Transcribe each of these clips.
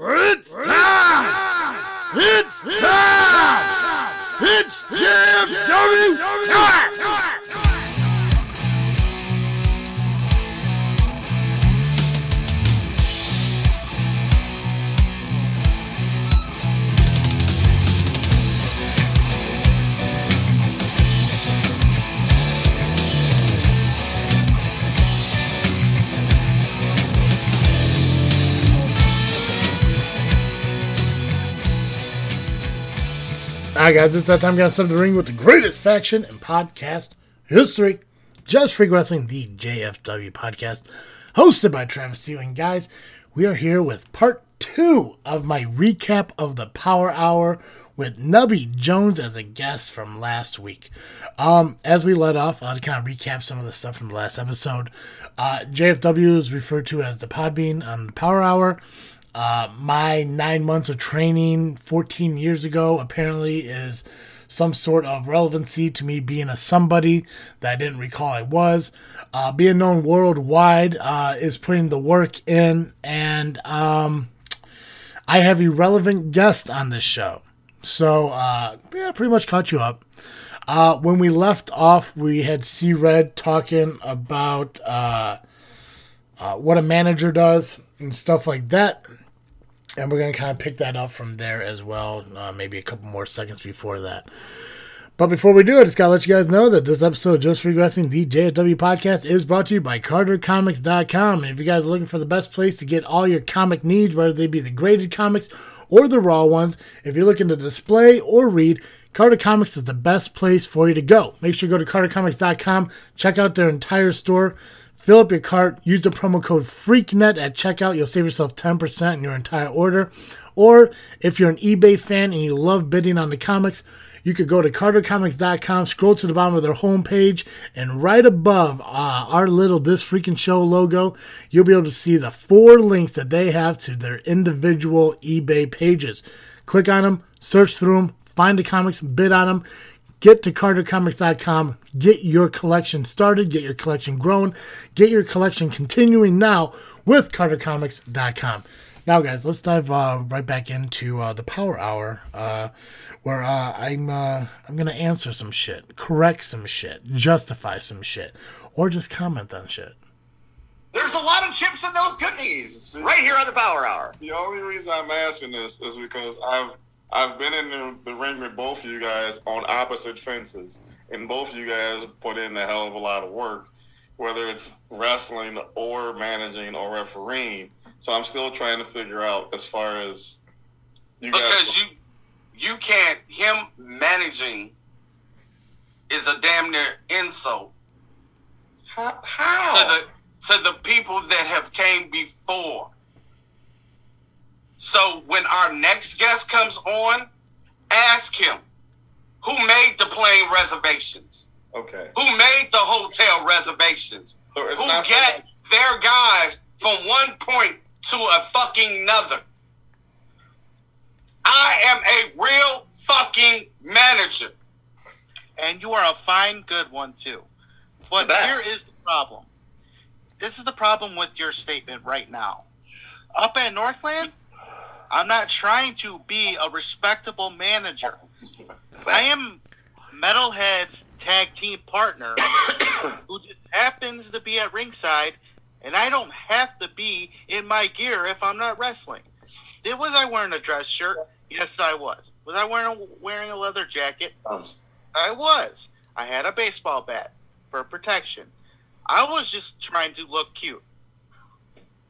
It's Alright, guys, it's that time. Got to the ring with the greatest faction in podcast history. Just Freaking Wrestling, the JFW podcast, hosted by Travis Steele. And guys, we are here with part two of my recap of the Power Hour with Nubby Jones as a guest from last week. Um, as we let off, I'll kind of recap some of the stuff from the last episode. Uh, JFW is referred to as the Podbean on the Power Hour. Uh, my nine months of training 14 years ago apparently is some sort of relevancy to me being a somebody that I didn't recall I was. Uh, being known worldwide uh, is putting the work in, and um, I have irrelevant guests on this show. So, uh, yeah, pretty much caught you up. Uh, when we left off, we had C Red talking about uh, uh, what a manager does and stuff like that. And we're going to kind of pick that up from there as well, uh, maybe a couple more seconds before that. But before we do, I just got to let you guys know that this episode of Just Regressing, the JFW podcast, is brought to you by CarterComics.com. And if you guys are looking for the best place to get all your comic needs, whether they be the graded comics or the raw ones, if you're looking to display or read, Carter Comics is the best place for you to go. Make sure you go to CarterComics.com, check out their entire store. Fill up your cart, use the promo code FreakNet at checkout. You'll save yourself 10% in your entire order. Or if you're an eBay fan and you love bidding on the comics, you could go to cartercomics.com, scroll to the bottom of their homepage, and right above uh, our little This Freaking Show logo, you'll be able to see the four links that they have to their individual eBay pages. Click on them, search through them, find the comics, bid on them get to cartercomics.com get your collection started. Get your collection grown. Get your collection continuing now with cartercomics.com now guys let's dive uh, right back into uh, the power hour uh, where uh, i'm uh, i'm gonna answer some shit correct some shit justify some shit or just comment on shit. There's a lot of chips in those cookies right here on the Power Hour. The only reason I'm asking this is because I've I've been in the, the ring with both of you guys on opposite fences, and both of you guys put in a hell of a lot of work, whether it's wrestling or managing or refereeing. So I'm still trying to figure out as far as you guys. Because you you can't him managing is a damn near insult how, to the to the people that have came before. So when our next guest comes on, ask him who made the plane reservations, okay, who made the hotel reservations, so who get their guys from one point to a fucking another. I am a real fucking manager. and you are a fine, good one too. But The here is the problem. This is the problem with your statement right now. Up at Northland, I'm not trying to be a respectable manager. I am Metalhead's tag team partner who just happens to be at ringside, and I don't have to be in my gear if I'm not wrestling. Did was I wearing a dress shirt? Yes, I was. Was I wearing a, wearing a leather jacket? Um, I was. I had a baseball bat for protection. I was just trying to look cute.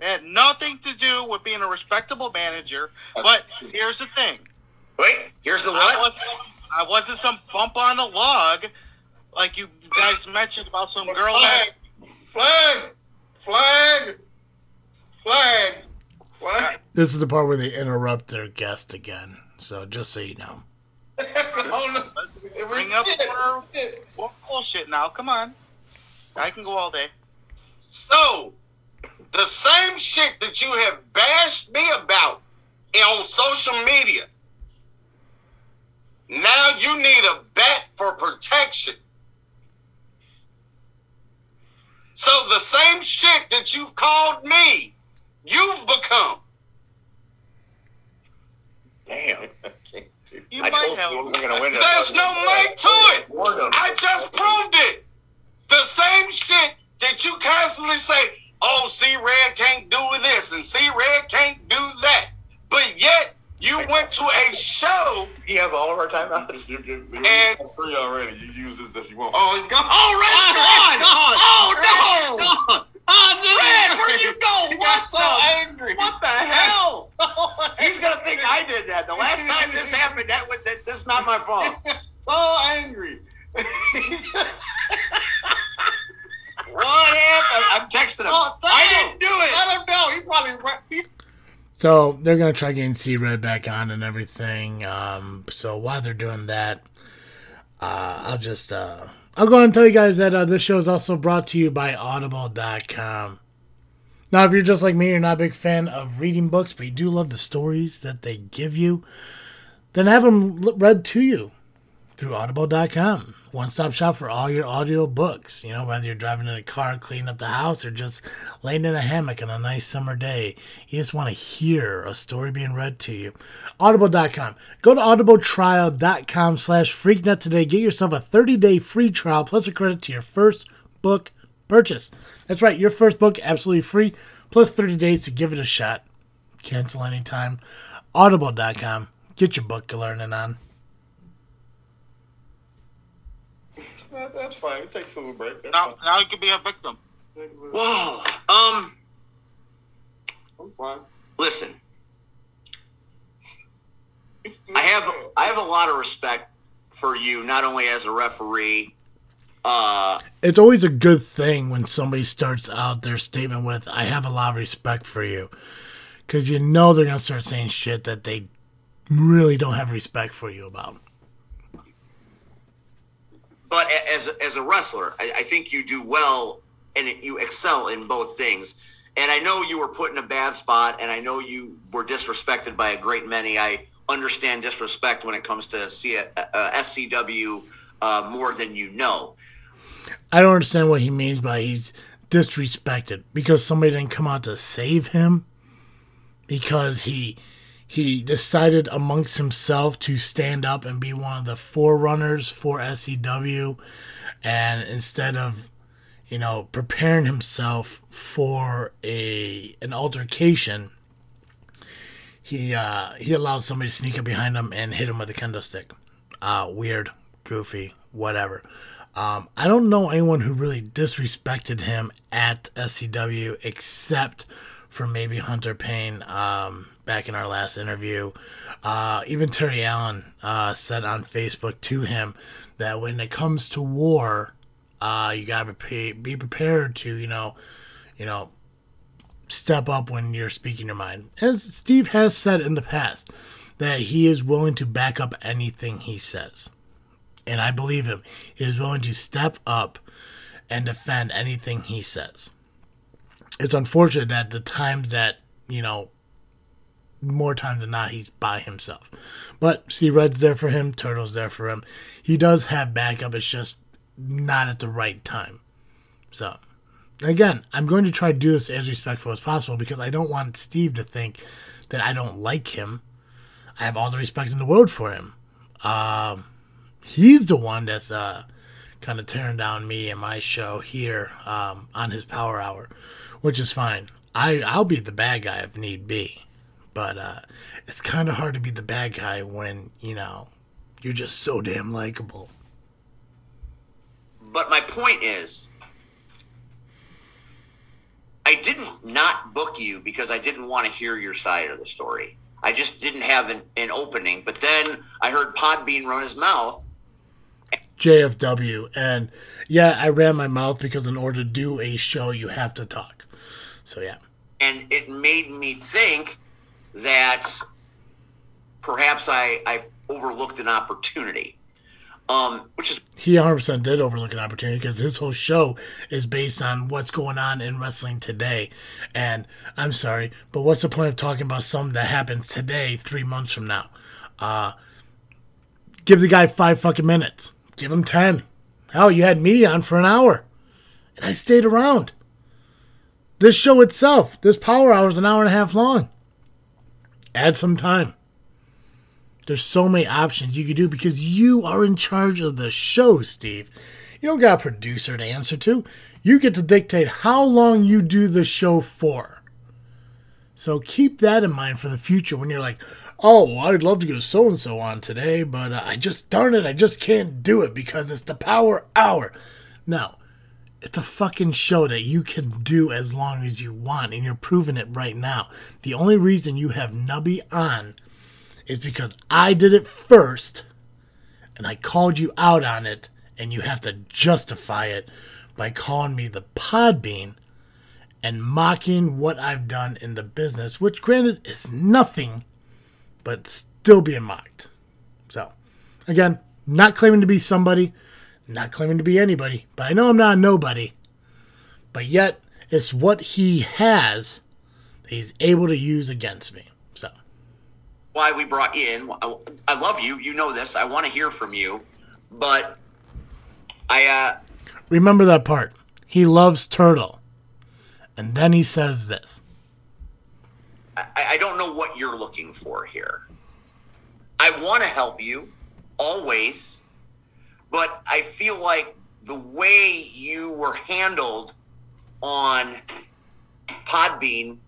It had nothing to do with being a respectable manager. But here's the thing: Wait, here's the I what? wasn't, I wasn't some bump on the log, like you guys mentioned about some girl. flag, flag, flag, flag, flag. this is the part where they interrupt their guest again so just so you know Oh, no. Bring up shit. more- Shit. Bullshit now. Come on, I can go all day. So, the same shit that you have bashed me about on social media, now you need a bat for protection. So the same shit that you've called me, you've become. Damn. You I might told have. you he wasn't going to win. There's no mic to it. I just proved it. The same shit that you constantly say, oh, C Red can't do this and C Red can't do that. But yet, you went to a show You have all of our timeouts. You can, you And- have three already. You use this if you want. Oh, he's gone. Oh, Red's oh, gone. Oh, no. Oh, this Red, where'd you go? What's so the? angry. What the hell? He's gonna think I did that. The last time this happened, that was that, that's not my fault. so angry. What happened? I'm texting him. Oh, I didn't do it. Let him know. He probably re- So they're gonna try getting C Red back on and everything. Um, so while they're doing that, uh, I'll just uh, I'll go ahead and tell you guys that uh, this show is also brought to you by Audible.com. Now, if you're just like me, you're not a big fan of reading books, but you do love the stories that they give you, then have them read to you through Audible.com. One stop shop for all your audio books. You know, whether you're driving in a car, cleaning up the house, or just laying in a hammock on a nice summer day, you just want to hear a story being read to you. Audible.com. Go to audibletrial.com slash freaknet today. Get yourself a 30 day free trial plus a credit to your first book purchase. That's right, your first book absolutely free plus 30 days to give it a shot. Cancel anytime. Audible.com. Get your book learning on. That- that's fine. We take food break. That's Now, now you could be a victim. Whoa. Um. I'm fine. Listen. I have I have a lot of respect for you, not only as a referee. Uh, It's always a good thing when somebody starts out their statement with, I have a lot of respect for you. Because you know they're going to start saying shit that they really don't have respect for you about. But as as a wrestler, I, I think you do well and it, you excel in both things. And I know you were put in a bad spot, and I know you were disrespected by a great many. I understand disrespect when it comes to C, uh, SCW uh, more than you know. I don't understand what he means by he's disrespected because somebody didn't come out to save him because he he decided amongst himself to stand up and be one of the forerunners for SCW and instead of you know preparing himself for a an altercation he uh he allowed somebody to sneak up behind him and hit him with a kendo stick. Uh weird goofy whatever. Um, I don't know anyone who really disrespected him at SCW except for maybe Hunter Payne. Um, back in our last interview. Uh, even Terry Allen uh, said on Facebook to him that when it comes to war, uh, you gotta be, be prepared to, you know, you know, step up when you're speaking your mind. As Steve has said in the past, that he is willing to back up anything he says and I believe him. He is willing to step up and defend anything he says. It's unfortunate that the times that, you know, more times than not, he's by himself. But C Red's there for him, Turtle's there for him. He does have backup, it's just not at the right time. So, again, I'm going to try to do this as respectful as possible because I don't want Steve to think that I don't like him. I have all the respect in the world for him. Um, he's the one that's uh, kind of tearing down me and my show here um, on his power hour, which is fine. I I'll be the bad guy if need be, but uh, it's kind of hard to be the bad guy when you know you're just so damn likable. But my point is, I didn't not book you because I didn't want to hear your side of the story. I just didn't have an, an opening. But then I heard Podbean run his mouth. JFW, and yeah, I ran my mouth because in order to do a show, you have to talk. So yeah. and it made me think that perhaps I, I overlooked an opportunity, um, which is he 100% did overlook an opportunity because his whole show is based on what's going on in wrestling today. And I'm sorry, but what's the point of talking about something that happens today, three months from now? Uh, give the guy five fucking minutes. Give him 10. Hell, you had me on for an hour. And I stayed around. This show itself, this power hour is an hour and a half long. Add some time. There's so many options you could do because you are in charge of the show, Steve. You don't got a producer to answer to. You get to dictate how long you do the show for. So keep that in mind for the future when you're like, oh, I'd love to go so and so on today, but uh, I just, darn it, I just can't do it because it's the power hour. No, it's a fucking show that you can do as long as you want, and you're proving it right now. The only reason you have Nubby on is because I did it first, and I called you out on it, and you have to justify it by calling me the Podbean and mocking what I've done in the business, which granted is nothing, but still being mocked. So, again, not claiming to be somebody, not claiming to be anybody, but I know I'm not a nobody. But yet, it's what he has that he's able to use against me. So, Why we brought you in? I, love you. You know this. I want to hear from you, but I uh, remember that part. He loves Turtle. And then he says this. I, I don't know what you're looking for here. I want to help you always, but I feel like the way you were handled on Podbean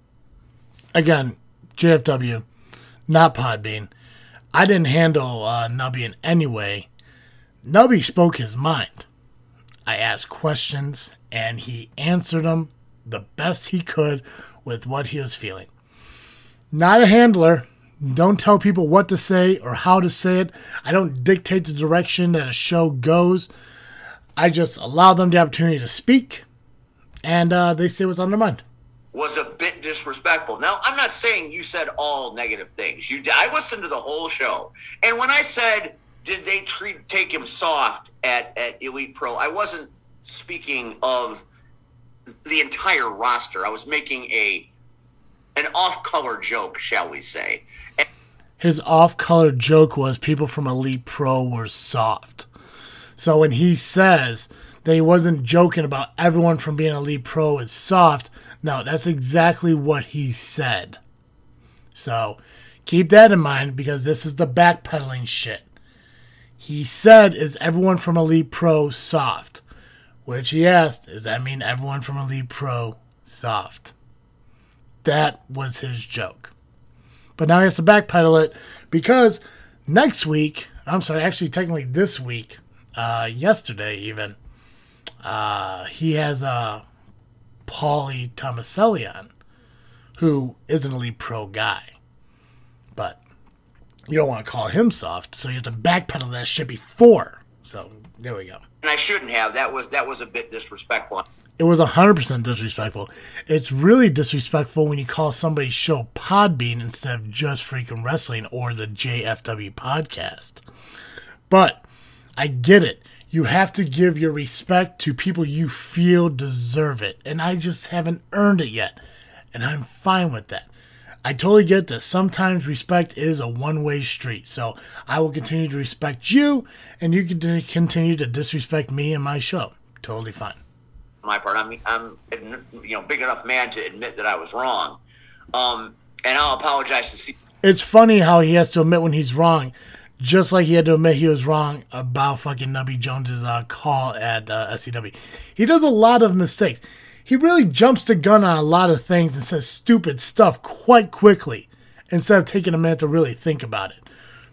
Again, JFW, not Podbean. I didn't handle uh, Nubby in any way. Nubby spoke his mind. I asked questions and he answered them the best he could with what he was feeling. Not a handler. Don't tell people what to say or how to say it. I don't dictate the direction that a show goes. I just allow them the opportunity to speak, and uh, they say what's on their mind. Was a bit disrespectful. Now, I'm not saying you said all negative things. You, I listened to the whole show, and when I said, "Did they treat take him soft at at Elite Pro?" I wasn't speaking of the entire roster. I was making a an off-color joke, shall we say? His off-color joke was people from Elite Pro were soft. So when he says that he wasn't joking about everyone from being Elite Pro is soft, no, that's exactly what he said. So keep that in mind because this is the backpedaling shit. He said, Is everyone from Elite Pro soft? Which he asked, Does that mean everyone from Elite Pro soft? That was his joke. But now he has to backpedal it because next week, I'm sorry, actually, technically this week, uh, yesterday even, uh, he has uh, Paulie Tomaselli on, who is an Elite Pro guy. But you don't want to call him soft, so you have to backpedal that shit before. So there we go. And I shouldn't have. That was that was a bit disrespectful. It was 100% disrespectful. It's really disrespectful when you call somebody's show Podbean instead of Just Freaking Wrestling or the JFW podcast. But I get it. You have to give your respect to people you feel deserve it. And I just haven't earned it yet. And I'm fine with that. I totally get that sometimes respect is a one way street. So I will continue to respect you, and you can continue to disrespect me and my show. Totally fine my part. I'm, I'm, you know, big enough man to admit that I was wrong, um, and I'll apologize to see. It's funny how he has to admit when he's wrong, just like he had to admit he was wrong about fucking Nubby Jones's uh, call at uh, SCW. He does a lot of mistakes. He really jumps the gun on a lot of things and says stupid stuff quite quickly instead of taking a minute to really think about it.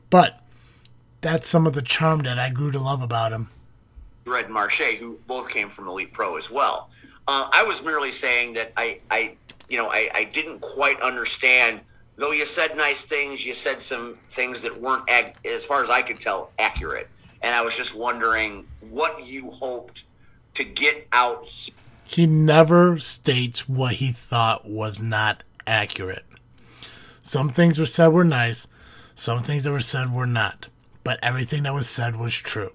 But that's some of the charm that I grew to love about him. Red Marche, who both came from Elite Pro as well. Uh, I was merely saying that I, I you know, I, I, didn't quite understand. Though you said nice things, you said some things that weren't, as far as I could tell, accurate. And I was just wondering what you hoped to get out. He never states what he thought was not accurate. Some things were said were nice, some things that were said were not. But everything that was said was true.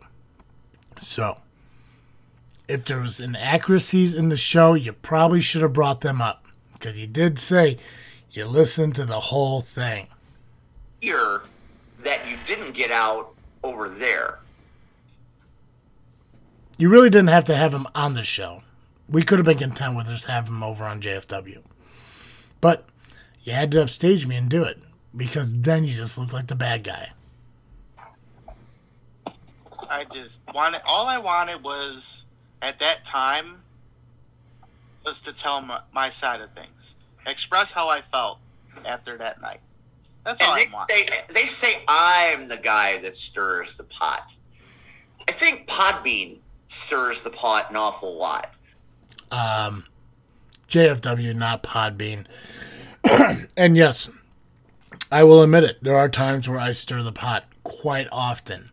So, if there was inaccuracies in the show, you probably should have brought them up because you did say you listened to the whole thing. Here, that you didn't get out over there. You really didn't have to have him on the show. We could have been content with just having him over on JFW. But you had to upstage me and do it because then you just looked like the bad guy. I just wanted all I wanted was at that time was to tell my, my side of things, express how I felt after that night. That's all And I they want. say they say I'm the guy that stirs the pot. I think Podbean stirs the pot an awful lot. um, JFW, not Podbean. and yes, I will admit it. There are times where I stir the pot quite often.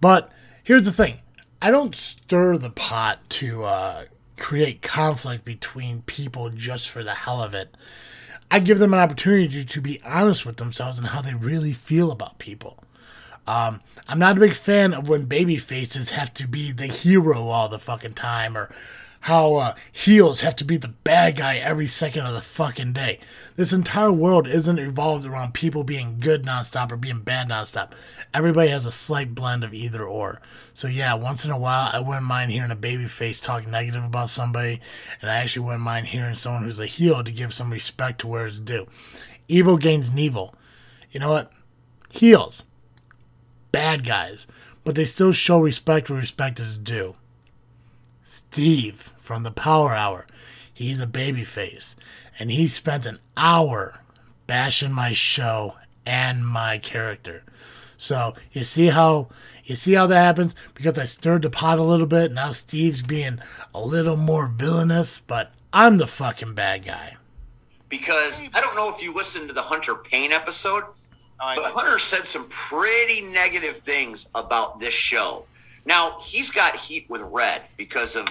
But here's the thing I don't stir the pot to uh, create conflict between people just for the hell of it. I give them an opportunity to be honest with themselves and how they really feel about people. Um, I'm not a big fan of when baby faces have to be the hero all the fucking time or how uh, heels have to be the bad guy every second of the fucking day. This entire world isn't evolved around people being good nonstop or being bad nonstop. Everybody has a slight blend of either or. So yeah, once in a while, I wouldn't mind hearing a baby face talk negative about somebody, and I actually wouldn't mind hearing someone who's a heel to give some respect to where it's due. Evil gains evil. You know what? Heels bad guys, but they still show respect where respect is due. Steve from the Power Hour, he's a babyface, and he spent an hour bashing my show and my character. So you see how you see how that happens because I stirred the pot a little bit. Now Steve's being a little more villainous, but I'm the fucking bad guy. Because I don't know if you listened to the Hunter Payne episode, Oh, but. Hunter said some pretty negative things about this show. Now, he's got heat with Red because of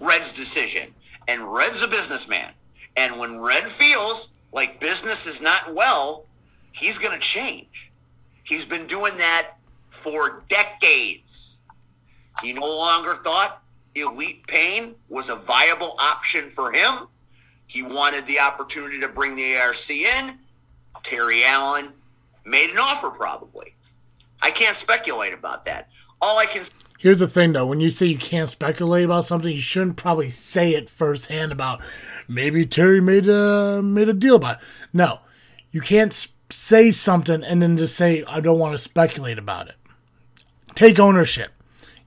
Red's decision. And Red's a businessman. And when Red feels like business is not well, he's going to change. He's been doing that for decades. He no longer thought Elite Pain was a viable option for him. He wanted the opportunity to bring the ARC in. Terry Allen made an offer, probably. I can't speculate about that. All I can Here's the thing, though. When you say you can't speculate about something, you shouldn't probably say it firsthand about maybe Terry made a made a deal about. It. No, you can't say something and then just say I don't want to speculate about it. Take ownership.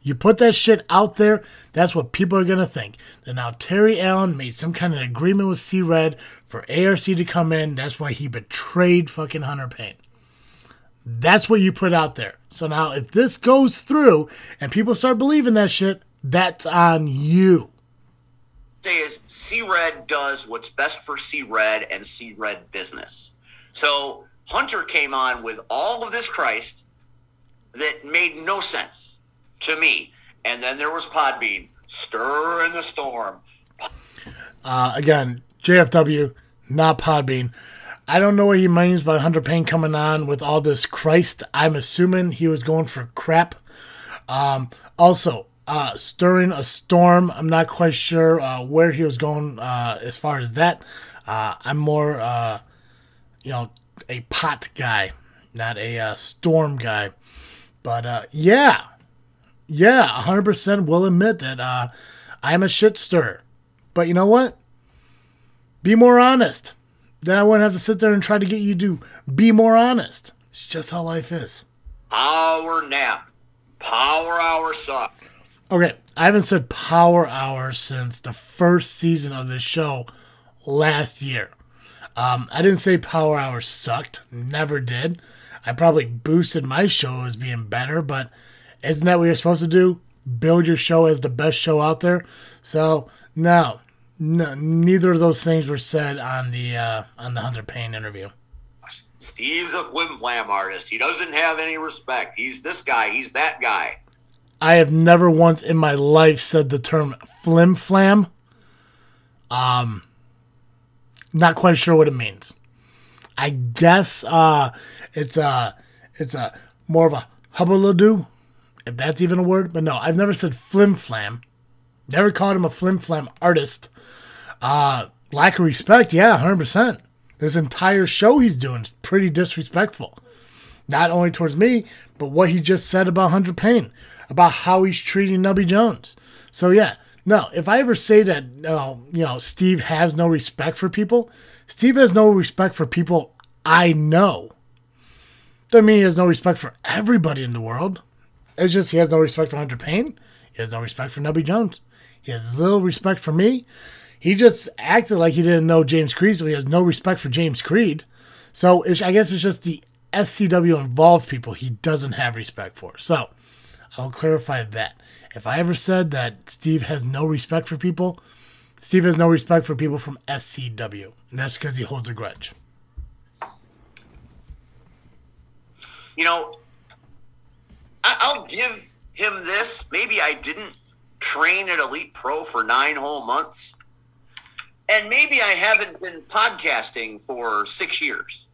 You put that shit out there, that's what people are gonna think. That now Terry Allen made some kind of agreement with C Red for ARC to come in. That's why he betrayed fucking Hunter Payne. That's what you put out there. So now, if this goes through and people start believing that shit, that's on you. say is C Red does what's best for C Red and C Red business. So Hunter came on with all of this Christ that made no sense to me. And then there was Podbean, stir in the storm. Uh, again, JFW, not Podbean. I don't know what he means by Hunter Payne coming on with all this Christ. I'm assuming he was going for crap. Um, also, uh, stirring a storm. I'm not quite sure uh, where he was going uh, as far as that. Uh, I'm more, uh, you know, a pot guy, not a uh, storm guy. But yeah, yeah, 100% will admit that I'm a shit stir. But you know what? Be more honest. Then I wouldn't have to sit there and try to get you to be more honest. It's just how life is. Power nap. Power hour suck. Okay, I haven't said power hour since the first season of this show last year. Um, I didn't say power hour sucked. Never did. I probably boosted my show as being better, but isn't that what you're supposed to do? Build your show as the best show out there. So no, no neither of those things were said on the uh, on the Hunter Payne interview. Steve's a flim flam artist. He doesn't have any respect. He's this guy. He's that guy. I have never once in my life said the term flim flam. Um, not quite sure what it means. I guess uh, it's a it's a more of a hubbaloo, if that's even a word. But no, I've never said flim flam. Never called him a flim flam artist. Uh, lack of respect, yeah, hundred percent. This entire show he's doing is pretty disrespectful not only towards me, but what he just said about Hunter Payne, about how he's treating Nubby Jones. So yeah, no, if I ever say that, uh, you know, Steve has no respect for people, Steve has no respect for people I know. Doesn't mean he has no respect for everybody in the world. It's just he has no respect for Hunter Payne. He has no respect for Nubby Jones. He has little respect for me. He just acted like he didn't know James Creed, so he has no respect for James Creed. So I guess it's just the SCW involved people he doesn't have respect for. So I'll clarify that. If I ever said that Steve has no respect for people, Steve has no respect for people from SCW. And that's because he holds a grudge. You know, I- I'll give him this. Maybe I didn't train at Elite Pro for nine whole months. And maybe I haven't been podcasting for six years.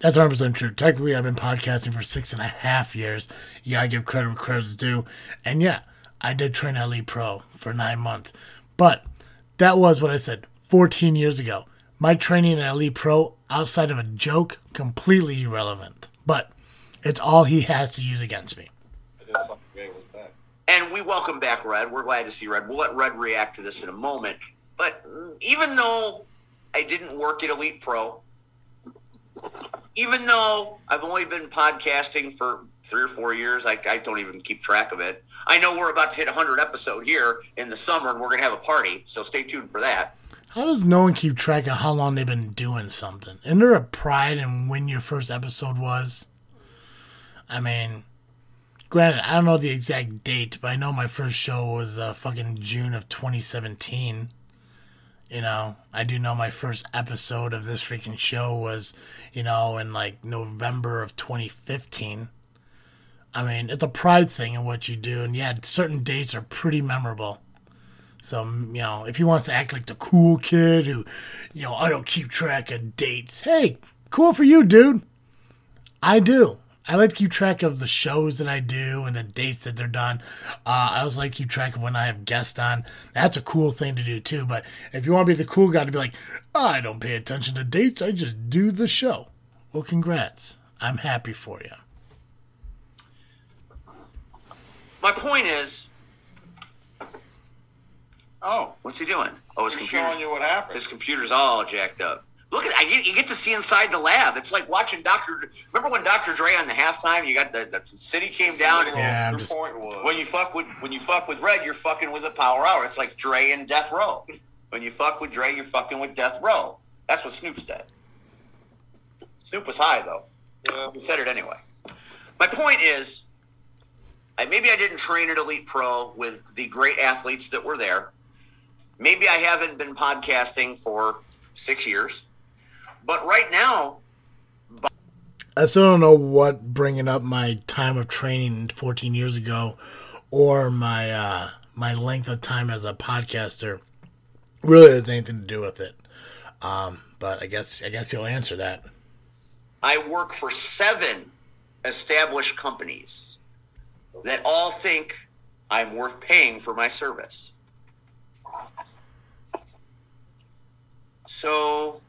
That's 100% true. Technically, I've been podcasting for six and a half years. Yeah, I give credit where credit's due. And yeah, I did train at Elite Pro for nine months. But that was what I said 14 years ago. My training at Elite Pro, outside of a joke, completely irrelevant. But it's all he has to use against me. I just saw the game was back. And we welcome back Red. We're glad to see Red. We'll let Red react to this in a moment. But even though I didn't work at Elite Pro, even though I've only been podcasting for three or four years, I, I don't even keep track of it. I know we're about to hit a 100 episode here in the summer, and we're going to have a party, so stay tuned for that. How does no one keep track of how long they've been doing something? Isn't there a pride in when your first episode was? I mean, granted, I don't know the exact date, but I know my first show was uh, fucking June of 2017. You know, I do know my first episode of this freaking show was, you know, in like November of 2015. I mean, it's a pride thing in what you do, and yeah, certain dates are pretty memorable. So, you know, if he wants to act like the cool kid who, you know, I don't keep track of dates. Hey, cool for you, dude. I do. I like to keep track of the shows that I do and the dates that they're done. Uh, I also like to keep track of when I have guests on. That's a cool thing to do too. But if you want to be the cool guy to be like, I don't pay attention to dates, I just do the show. Well, congrats. I'm happy for you. My point is, Oh, what's he doing? Oh, his he's computer. showing you what happened. His computer's all jacked up. Look at I get, you get to see inside the lab. It's like watching Doctor. Remember when Dr. Dre on the halftime? You got the, the city came down. And, Yeah, I'm just- point was When you fuck with when you fuck with Red, you're fucking with a Power Hour. It's like Dre and Death Row. When you fuck with Dre, you're fucking with Death Row. That's what Snoop said. Snoop was high though. Yeah. He said it anyway. My point is, I, maybe I didn't train at Elite Pro with the great athletes that were there. Maybe I haven't been podcasting for six years. But right now, I still don't know what bringing up my time of training 14 years ago or my uh, my length of time as a podcaster really has anything to do with it. Um, but I guess I guess you'll answer that. I work for seven established companies that all think I'm worth paying for my service. So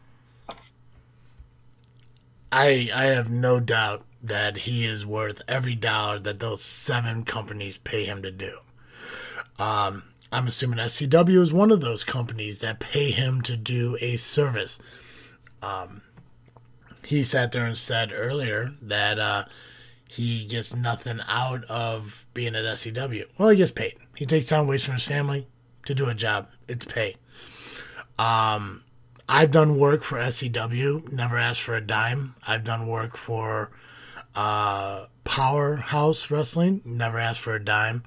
I I have no doubt that he is worth every dollar that those seven companies pay him to do. Um, I'm assuming SCW is one of those companies that pay him to do a service. Um, he sat there and said earlier that uh, he gets nothing out of being at SCW. Well, he gets paid. He takes time away from his family to do a job. It's pay. Um, I've done work for SCW, never asked for a dime. I've done work for uh, Powerhouse Wrestling, never asked for a dime.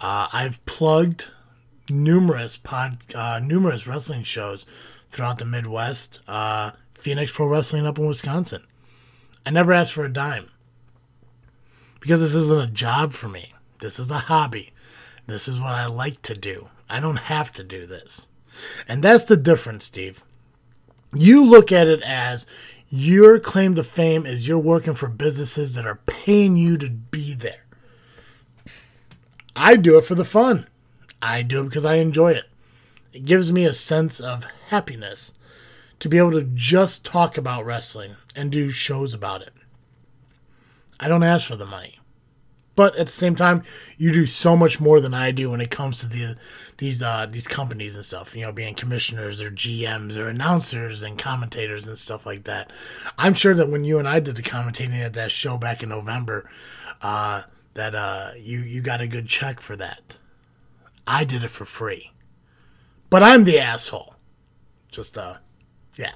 Uh, I've plugged numerous pod, uh, numerous wrestling shows throughout the Midwest. Uh, Phoenix Pro Wrestling up in Wisconsin. I never asked for a dime because this isn't a job for me. This is a hobby. This is what I like to do. I don't have to do this. And that's the difference, Steve. You look at it as your claim to fame is you're working for businesses that are paying you to be there. I do it for the fun. I do it because I enjoy it. It gives me a sense of happiness to be able to just talk about wrestling and do shows about it. I don't ask for the money. But at the same time, you do so much more than I do when it comes to the these uh, these companies and stuff. You know, being commissioners or GMs or announcers and commentators and stuff like that. I'm sure that when you and I did the commentating at that show back in November, uh, that uh, you you got a good check for that. I did it for free, but I'm the asshole. Just uh, yeah.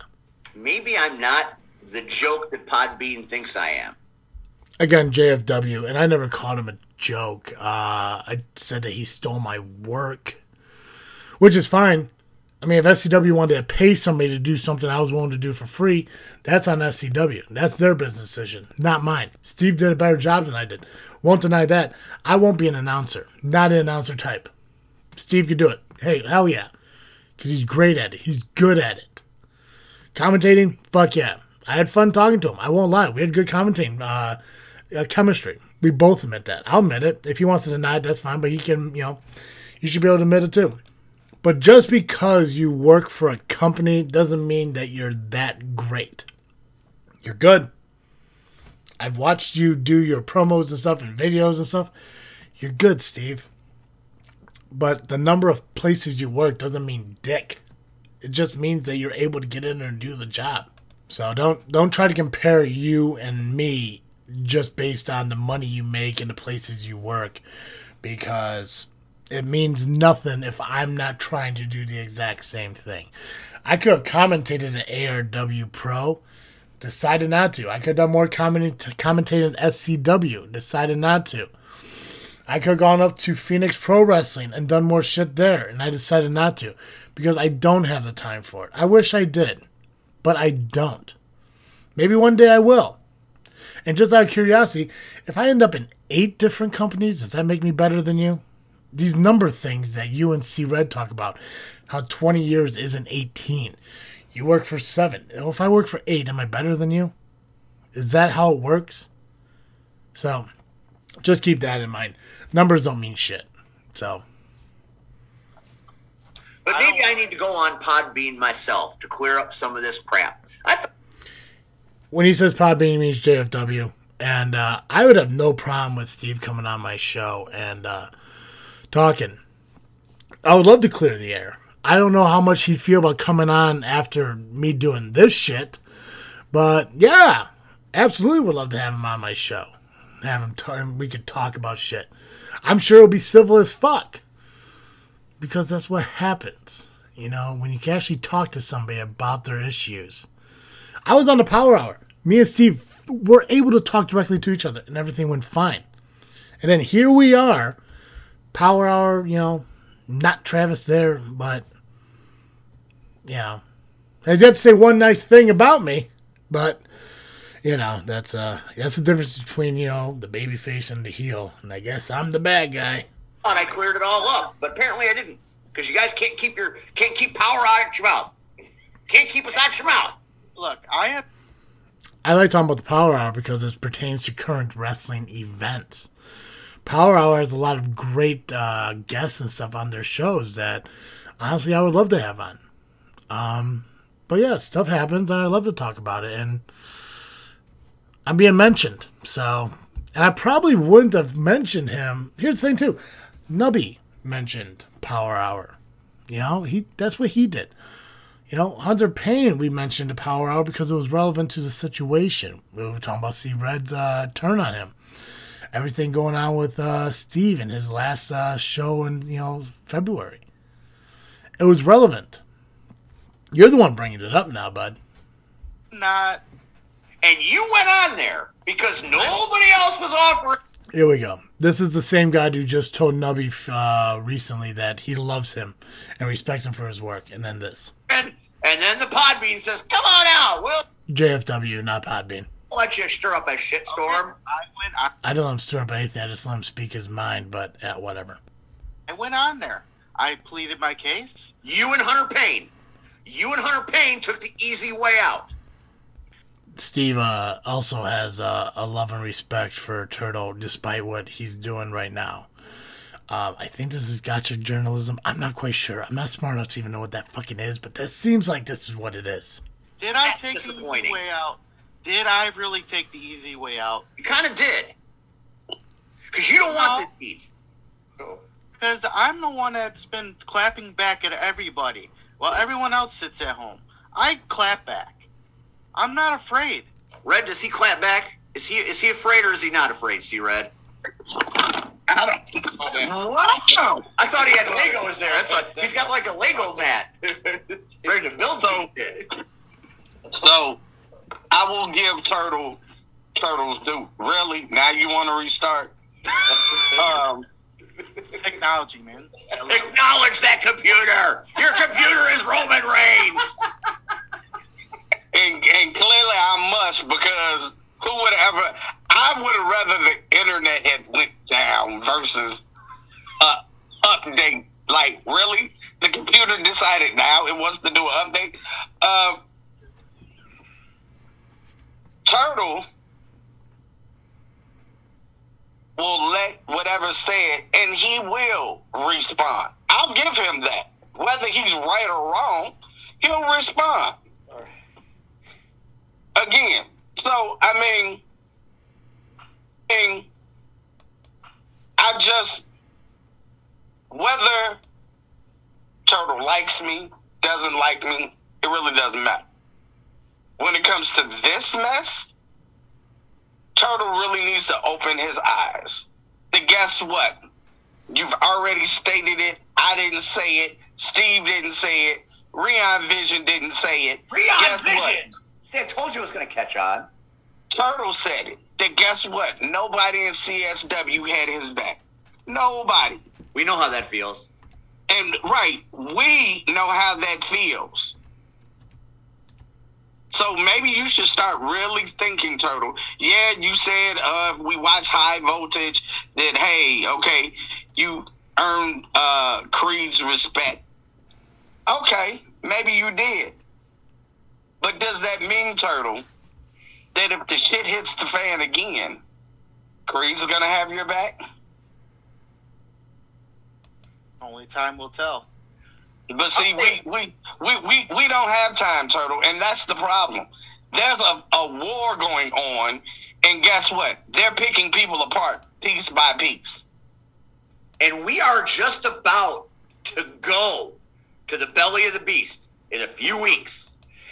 Maybe I'm not the joke that Podbean thinks I am. Again, JFW, and I never called him a joke. Uh, I said that he stole my work, which is fine. I mean, if SCW wanted to pay somebody to do something I was willing to do for free, that's on SCW. That's their business decision, not mine. Steve did a better job than I did. Won't deny that. I won't be an announcer, not an announcer type. Steve could do it. Hey, hell yeah. Because he's great at it, he's good at it. Commentating, fuck yeah. I had fun talking to him. I won't lie. We had good commentating uh, uh, chemistry. We both admit that. I'll admit it. If he wants to deny it, that's fine. But he can, you know, he should be able to admit it too. But just because you work for a company doesn't mean that you're that great. You're good. I've watched you do your promos and stuff and videos and stuff. You're good, Steve. But the number of places you work doesn't mean dick. It just means that you're able to get in there and do the job. So don't don't try to compare you and me just based on the money you make and the places you work because it means nothing if I'm not trying to do the exact same thing. I could have commentated at ARW Pro, decided not to. I could have done more comment- commentating at SCW, decided not to. I could have gone up to Phoenix Pro Wrestling and done more shit there, and I decided not to because I don't have the time for it. I wish I did, but I don't. Maybe one day I will. And just out of curiosity, if I end up in eight different companies, does that make me better than you? these number things that you and C Red talk about, how 20 years isn't 18. You work for seven. If I work for eight, am I better than you? Is that how it works? So just keep that in mind. Numbers don't mean shit. So. But maybe I need to go on Podbean myself to clear up some of this crap. I th- when he says Podbean, he means JFW. And uh, I would have no problem with Steve coming on my show and uh, talking. I would love to clear the air. I don't know how much he'd feel about coming on after me doing this shit, but yeah, absolutely would love to have him on my show. Have him, t- we could talk about shit. I'm sure it'll be civil as fuck because that's what happens. You know, when you can actually talk to somebody about their issues. I was on the Power Hour. Me and Steve were able to talk directly to each other, and everything went fine. And then here we are Power Hour, you know, not Travis there, but you know, yet to say one nice thing about me, but you know, that's uh that's the difference between, you know, the baby face and the heel. And I guess I'm the bad guy. thought I cleared it all up, but apparently I didn't. Because you guys can't keep your can't keep power out of your mouth. Can't keep us out of your mouth. Look, I have I like talking about the Power Hour because it pertains to current wrestling events. Power Hour has a lot of great uh, guests and stuff on their shows that honestly I would love to have on. Um, but yeah, stuff happens and I love to talk about it and I'm being mentioned. So, and I probably wouldn't have mentioned him. Here's the thing too, Nubby mentioned Power Hour. You know, he that's what he did. You know, Hunter Payne, we mentioned the Power Hour because it was relevant to the situation. We were talking about C Red's uh, turn on him everything going on with uh, Steve in his last uh, show in you know February. It was relevant. You're the one bringing it up now, bud. not. And you went on there because nobody else was offering. Here we go. This is the same guy who just told Nubby uh, recently that he loves him and respects him for his work. And then this And, and then the Podbean says, "Come on out. We'll JFW, not Podbean. let you stir up a shitstorm." I went. I, I don't let him stir up anything. I just let him speak his mind. But yeah, whatever. I went on there. I pleaded my case. You and Hunter Payne. You and Hunter Payne took the easy way out. Steve uh, also has uh, a love and respect for Turtle, despite what he's doing right now. Um, I think this is gotcha journalism. I'm not quite sure. I'm not smart enough to even know what that fucking is, but this seems like this is what it is. Did I That's take the easy way out? Did I really take the easy way out? You kind of did. Because you don't want No. this heat. Because I'm the one that's been clapping back at everybody while everyone else sits at home. I clap back. I'm not afraid. Red, does he clap back? Is he is he afraid or is he not afraid? See, Red. I don't. Wow. I thought he had Legos there. That's like he's got like a Lego mat ready to build some shit. So I will give Turtle Turtles do. Really? Now you want to restart? um, Technology, man. Acknowledge that computer. Your computer is Roman Reigns. and, and clearly I must because who would ever? I would have rather the internet had went down versus uh, update. Like really, the computer decided now it wants to do an update. Uh, Turtle will let whatever said, and he will respond. I'll give him that. Whether he's right or wrong, he'll respond. Again, so I mean, I mean, I just whether Turtle likes me, doesn't like me, it really doesn't matter. When it comes to this mess, Turtle really needs to open his eyes. And guess what? You've already stated it. I didn't say it. Steve didn't say it. Rion Vision didn't say it. Rion Guess Vision. what? See, I told you it was going to catch on. Turtle said it. Then guess what? Nobody in CSW had his back. Nobody. We know how that feels. And right, we know how that feels. So maybe you should start really thinking, Turtle. Yeah, you said uh, if we watch High Voltage, that hey, okay, you earned uh, Creed's respect. Okay, maybe you did. But does that mean, Turtle, that if the shit hits the fan again, Creed's gonna have your back? Only time will tell. But see, we, we, we, we, we don't have time, Turtle, and that's the problem. There's a, a war going on, and guess what? They're picking people apart piece by piece. And we are just about to go to the belly of the beast in a few weeks.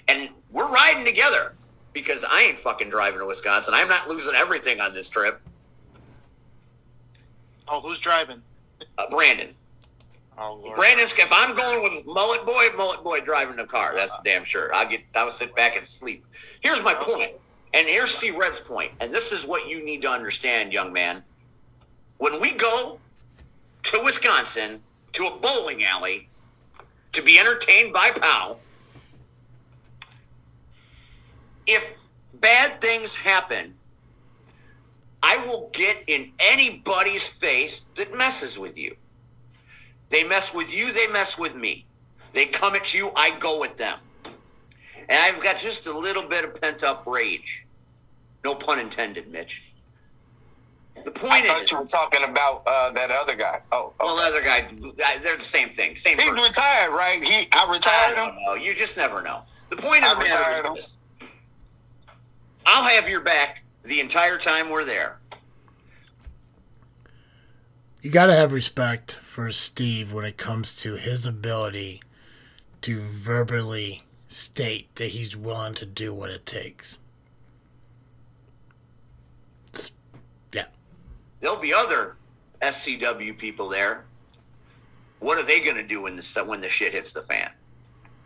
And we're riding together because I ain't fucking driving to Wisconsin. I'm not losing everything on this trip. Oh, who's driving? Uh, Brandon. Oh, Lord. Brandon's if I'm going with Mullet Boy, Mullet Boy driving the car. That's damn sure. I'll get I'll sit back and sleep. Here's my point, and here's C Red's point, and this is what you need to understand, young man. When we go to Wisconsin to a bowling alley to be entertained by Pow, if bad things happen, I will get in anybody's face that messes with you. They mess with you, they mess with me. They come at you, I go at them. And I've got just a little bit of pent up rage. No pun intended, Mitch. The point I thought is, you were talking about uh, that other guy. Oh, well, the other guy, they're the same thing. Same he's person. retired, right? He, I I retired don't him. know. You just never know. The point I matter retired is him. this. I'll have your back the entire time we're there. You got to have respect for Steve when it comes to his ability to verbally state that he's willing to do what it takes. Yeah. There'll be other SCW people there. What are they going to do when the when the shit hits the fan?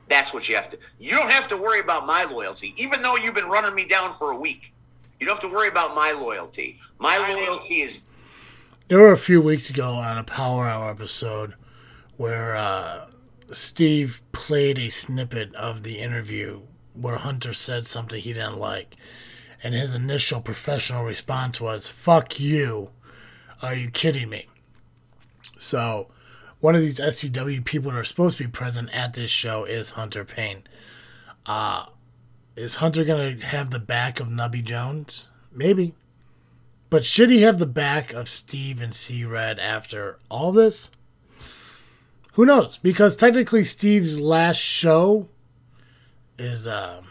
That's what you have to. You don't have to worry about my loyalty, even though you've been running me down for a week. You don't have to worry about my loyalty. My loyalty is There were a few weeks ago on a Power Hour episode where uh, Steve played a snippet of the interview where Hunter said something he didn't like. And his initial professional response was, fuck you. Are you kidding me? So, one of these SCW people that are supposed to be present at this show is Hunter Payne. Uh, is Hunter going to have the back of Nubby Jones? Maybe. But should he have the back of Steve and C Red after all this? Who knows? Because technically, Steve's last show is, um,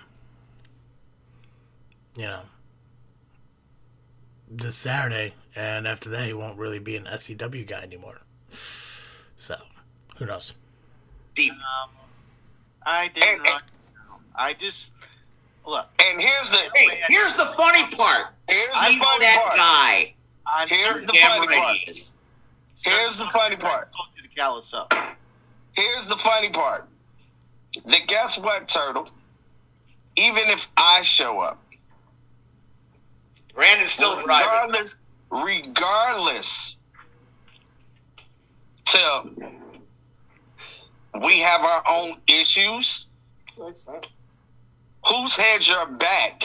you know, this Saturday, and after that, he won't really be an SCW guy anymore. So, who knows? deep. Um, I didn't And- I just look. And here's the Hey, here's the funny part. Here's the Steve, funny that part. guy. I'm Here's the funny part. is. Here's the funny part. Told you to callous up. Here's the funny part. That guess what, Turtle? Even if I show up, Brandon's still driving. regardless, regardless, till we have our own issues. Who's had your back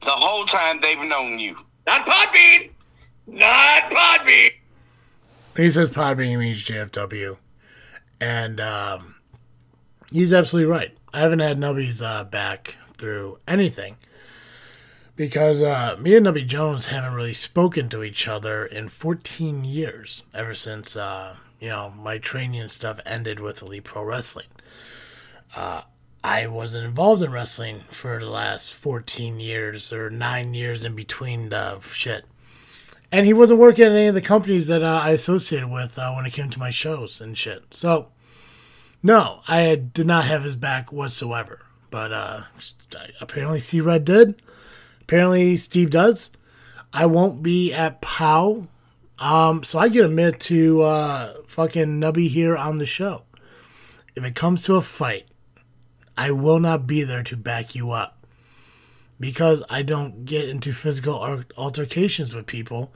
the whole time they've known you? Not Podbean. Not Podbean. He says Podbean means JFW. And um, he's absolutely right. I haven't had Nubby's uh, back through anything because uh, me and Nubby Jones haven't really spoken to each other in 14 years, ever since uh, you know my training and stuff ended with Elite Pro Wrestling. Uh, I wasn't involved in wrestling for the last 14 years or nine years in between the shit and he wasn't working at any of the companies that uh, I associated with uh, when it came to my shows and shit. So, no, I did not have his back whatsoever. But uh, apparently, C Red did. Apparently, Steve does. I won't be at POW. Um, so I get a admit to uh, fucking Nubby here on the show. If it comes to a fight, I will not be there to back you up because I don't get into physical altercations with people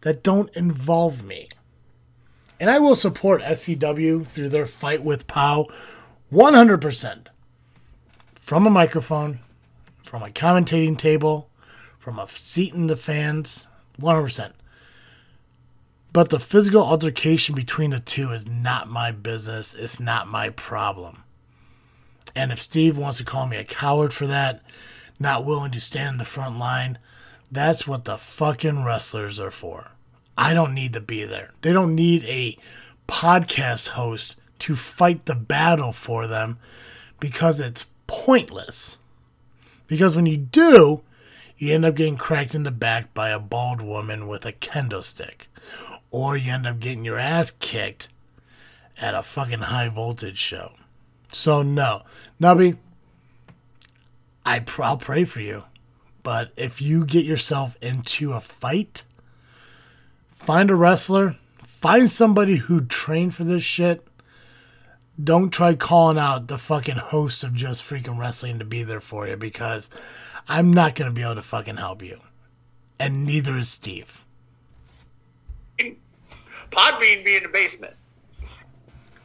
that don't involve me. And I will support SCW through their fight with POW 100%. From a microphone, from a commentating table, from a seat in the fans, 100%. But the physical altercation between the two is not my business. It's not my problem. And if Steve wants to call me a coward for that, not willing to stand in the front line, that's what the fucking wrestlers are for. I don't need to be there. They don't need a podcast host to fight the battle for them because it's pointless. Because when you do, you end up getting cracked in the back by a bald woman with a kendo stick. Or you end up getting your ass kicked at a fucking high voltage show. So, no. Nubby, I pr- I'll pray for you. But if you get yourself into a fight, find a wrestler, find somebody who trained for this shit. Don't try calling out the fucking host of Just Freaking Wrestling to be there for you because I'm not going to be able to fucking help you. And neither is Steve. Podbean be in the basement.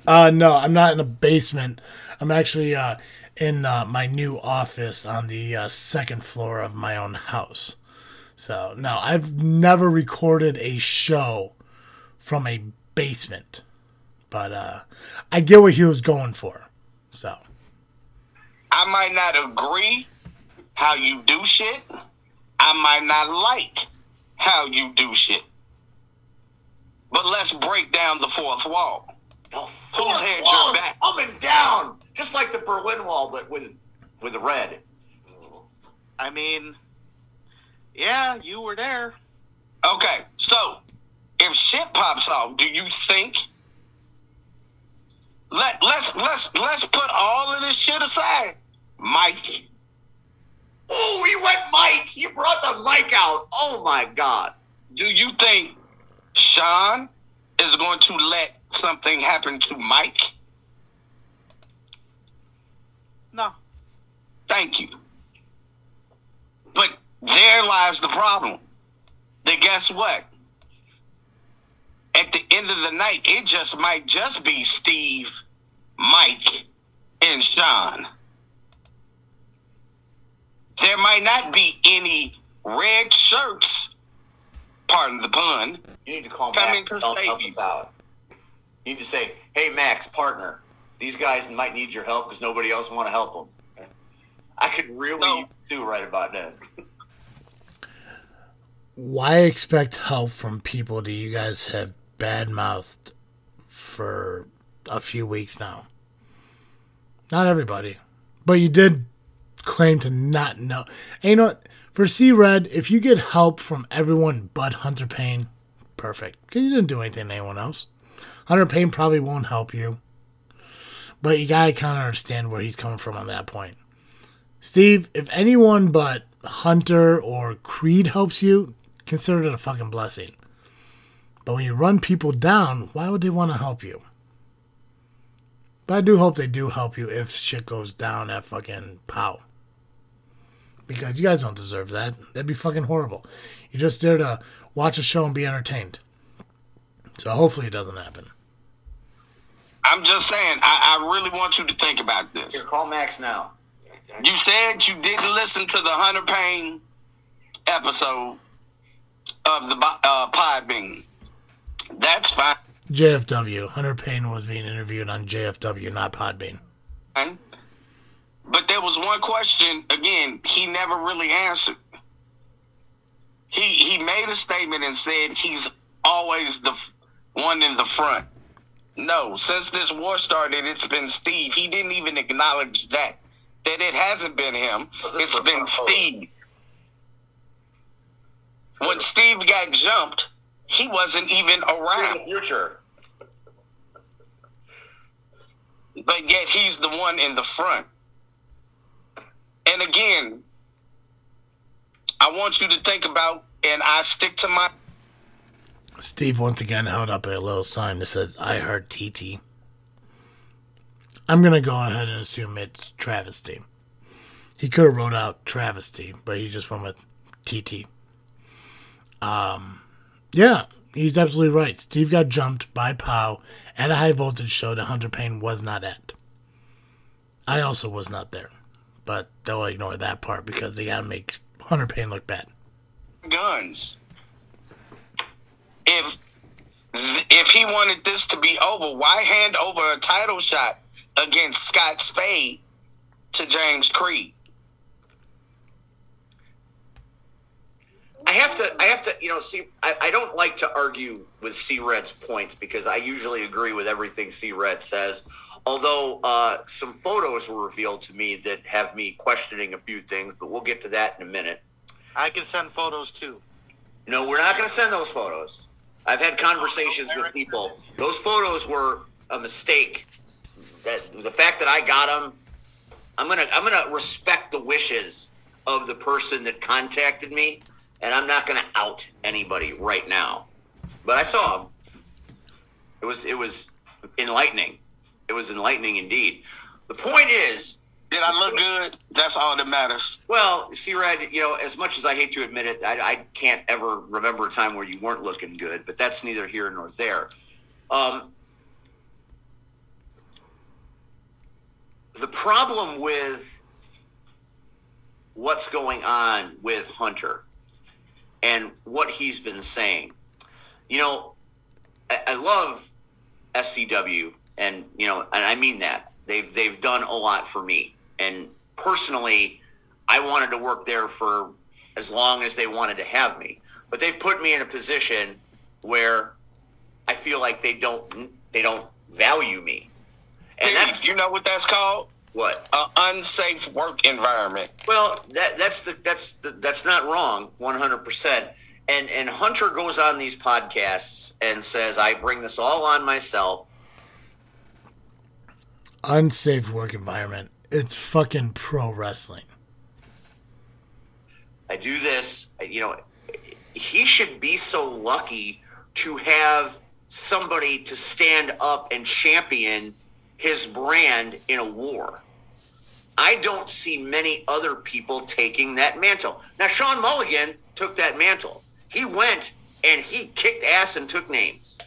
Uh, no, I'm not in a basement. I'm actually uh, in uh, my new office on the uh, second floor of my own house. So, no, I've never recorded a show from a basement. But uh, I get what he was going for. So, I might not agree how you do shit. I might not like how you do shit. But let's break down the fourth wall. Oh, Who's fourth had your wall's back? Coming down, just like the Berlin Wall, but with with red. I mean, yeah, you were there. Okay, so if shit pops off, do you think let let's let's let's put all of this shit aside. Mike, Oh, he went Mike. You brought the mic out. Oh my God. do you think Sean is going to let something happen to Mike? No. Thank you. But there lies the problem. That guess what? At the end of the night, it just might just be Steve, Mike, and Sean. There might not be any red shirts, pardon the pun, You need to call Coming Max to and help, help you. us out. You need to say, "Hey, Max, partner, these guys might need your help because nobody else want to help them." I could really No. sue right about that. why expect help from people do you guys have badmouthed for a few weeks now? Not everybody, but you did claim to not know. And you know what? For C Red, if you get help from everyone but Hunter Payne, perfect. Because you didn't do anything to anyone else. Hunter Payne probably won't help you. But you gotta kind of understand where he's coming from on that point. Steve, if anyone but Hunter or Creed helps you, consider it a fucking blessing. But when you run people down, why would they want to help you? But I do hope they do help you if shit goes down at fucking POW. Because you guys don't deserve that. That'd be fucking horrible. You're just there to watch a show and be entertained. So hopefully it doesn't happen. I'm just saying, I, I really want you to think about this. Here, call Max now. You said you didn't listen to the Hunter Payne episode of the bo- uh, Podbean. That's fine. JFW. Hunter Payne was being interviewed on JFW, not Podbean. But there was one question again he never really answered. He he made a statement and said he's always the one in the front. No, since this war started, it's been Steve. He didn't even acknowledge that that it hasn't been him. It's been Steve. When Steve got jumped, he wasn't even around. In the future. but yet he's the one in the front. And again, I want you to think about, and I stick to my Steve once again held up a little sign that says, I heard TT. I'm going to go ahead and assume it's travesty. He could have wrote out travesty, but he just went with TT. Um, yeah, he's absolutely right. Steve got jumped by POW at a high voltage show that Hunter Payne was not at. I also was not there, but they'll ignore that part because they got to make Hunter Payne look bad. guns. If if he wanted this to be over, why hand over a title shot against Scott Spade to James Creed? I have to, I have to, you know, see, I, I don't like to argue with C Red's points because I usually agree with everything C Red says. Although uh, some photos were revealed to me that have me questioning a few things, but we'll get to that in a minute. I can send photos too. No, we're not going to send those photos. I've had conversations with people. Those photos were a mistake. That the fact that I got them, I'm gonna I'm gonna respect the wishes of the person that contacted me, and I'm not gonna out anybody right now. But I saw them. It was it was enlightening. It was enlightening indeed. The point is, Did I look good? That's all that matters. well, see, Red, you know, as much as I hate to admit it, I, I can't ever remember a time where you weren't looking good, but that's neither here nor there. Um, the problem with what's going on with Hunter and what he's been saying, you know, I, I love SCW, and you know, and I mean that they've they've done a lot for me, and personally, I wanted to work there for as long as they wanted to have me, but they've put me in a position where I feel like they don't they don't value me, and Hey, that's you know what that's called? what An unsafe work environment. Well, that that's the that's the, that's not wrong, one hundred percent. And and Hunter goes on these podcasts and says, "I bring this all on myself." Unsafe work environment. It's fucking pro wrestling. I do this. You know, he should be so lucky to have somebody to stand up and champion his brand in a war. I don't see many other people taking that mantle. Now, Sean Mulligan took that mantle. He went and he kicked ass and took names.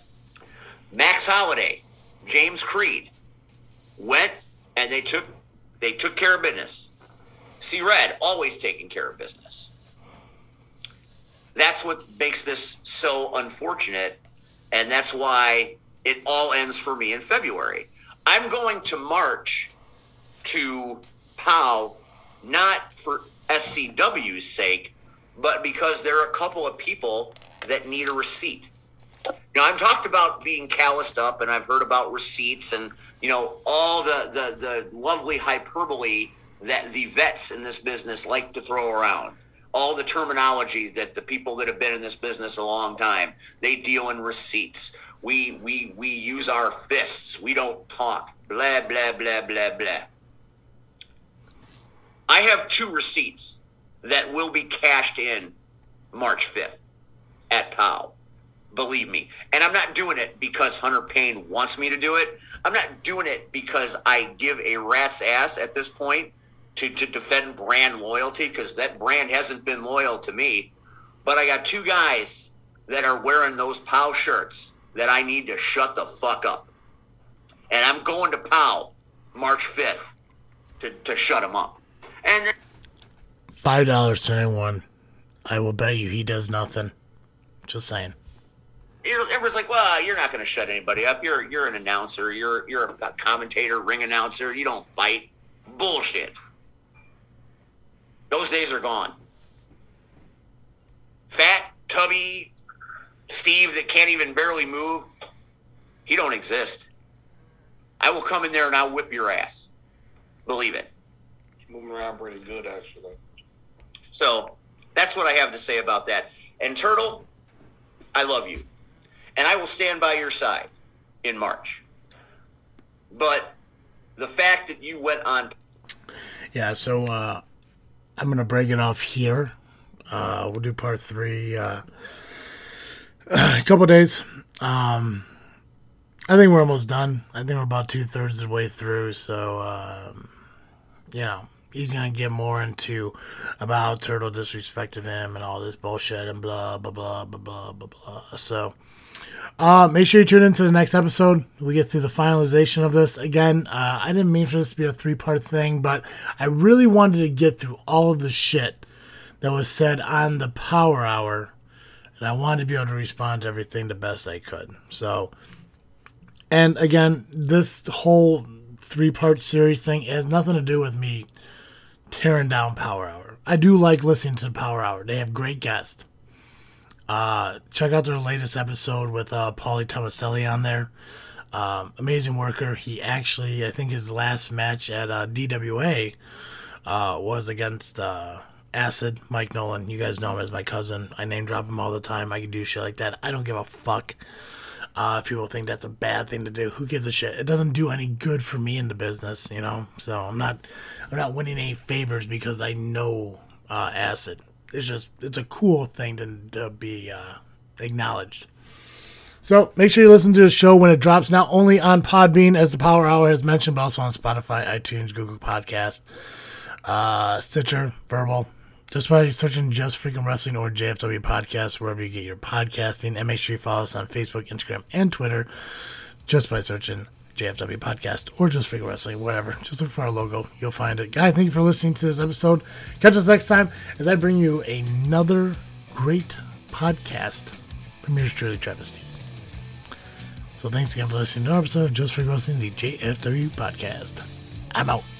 Max Holiday, James Creed went and they took they took care of business. C Red always taking care of business. That's what makes this so unfortunate, and that's why it all ends for me in February. I'm going to march to POW not for SCW's sake, but because there are a couple of people that need a receipt. Now I've talked about being calloused up, and I've heard about receipts, and you know all the the, the lovely hyperbole that the vets in this business like to throw around. All the terminology that the people that have been in this business a long time they deal in receipts. We we we use our fists. We don't talk. Blah blah blah blah blah. I have two receipts that will be cashed in March 5th. at POW. Believe me. And I'm not doing it because Hunter Payne wants me to do it. I'm not doing it because I give a rat's ass at this point to, to defend brand loyalty because that brand hasn't been loyal to me. But I got two guys that are wearing those POW shirts that I need to shut the fuck up. And I'm going to POW March 5th to, to shut them up. And Five dollars to anyone. I will bet you he does nothing. Just saying. Everyone's like, "Well, you're not going to shut anybody up. You're you're an announcer. You're you're a commentator, ring announcer. You don't fight. Bullshit. Those days are gone. Fat, tubby Steve that can't even barely move. He don't exist. I will come in there and I'll whip your ass. Believe it. Moving around pretty good, actually. So that's what I have to say about that. And Turtle, I love you. And I will stand by your side in March. But the fact that you went on Yeah, so uh, I'm gonna break it off here. Uh, we'll do part three. Uh, a couple days. Um, I think we're almost done. I think we're about two thirds of the way through. So, um, you know, he's gonna get more into about how Turtle disrespected him and all this bullshit and blah blah blah blah blah blah blah. So. Uh, make sure you tune into the next episode. We get through the finalization of this. Again, uh, I didn't mean for this to be a three part thing, but I really wanted to get through all of the shit that was said on the Power Hour, and I wanted to be able to respond to everything the best I could. So, and again, this whole three part series thing has nothing to do with me tearing down Power Hour. I do like listening to Power Hour, they have great guests. Uh, check out their latest episode with uh, Paulie Tomaselli on there. Um, amazing worker. He actually, I think his last match at uh, DWA uh, was against uh, Acid, Mike Nolan. You guys know him as my cousin. I name drop him all the time. I can do shit like that. I don't give a fuck. Uh, if people think that's a bad thing to do, who gives a shit? It doesn't do any good for me in the business, you know. So I'm not, I'm not winning any favors because I know uh, Acid. It's just, it's a cool thing to, to be uh, acknowledged. So make sure you listen to the show when it drops, not only on Podbean, as the Power Hour has mentioned, but also on Spotify, iTunes, Google Podcast, uh, Stitcher, Verbal. Just by searching Just Freaking Wrestling or JFW Podcast, wherever you get your podcasting. And make sure you follow us on Facebook, Instagram, and Twitter just by searching JFW Podcast or Just Freaking Wrestling, whatever. Just look for our logo. You'll find it. Guy, thank you for listening to this episode. Catch us next time as I bring you another great podcast from yours truly, Travesty. So thanks again for listening to our episode of Just Freaking Wrestling, the JFW Podcast. I'm out.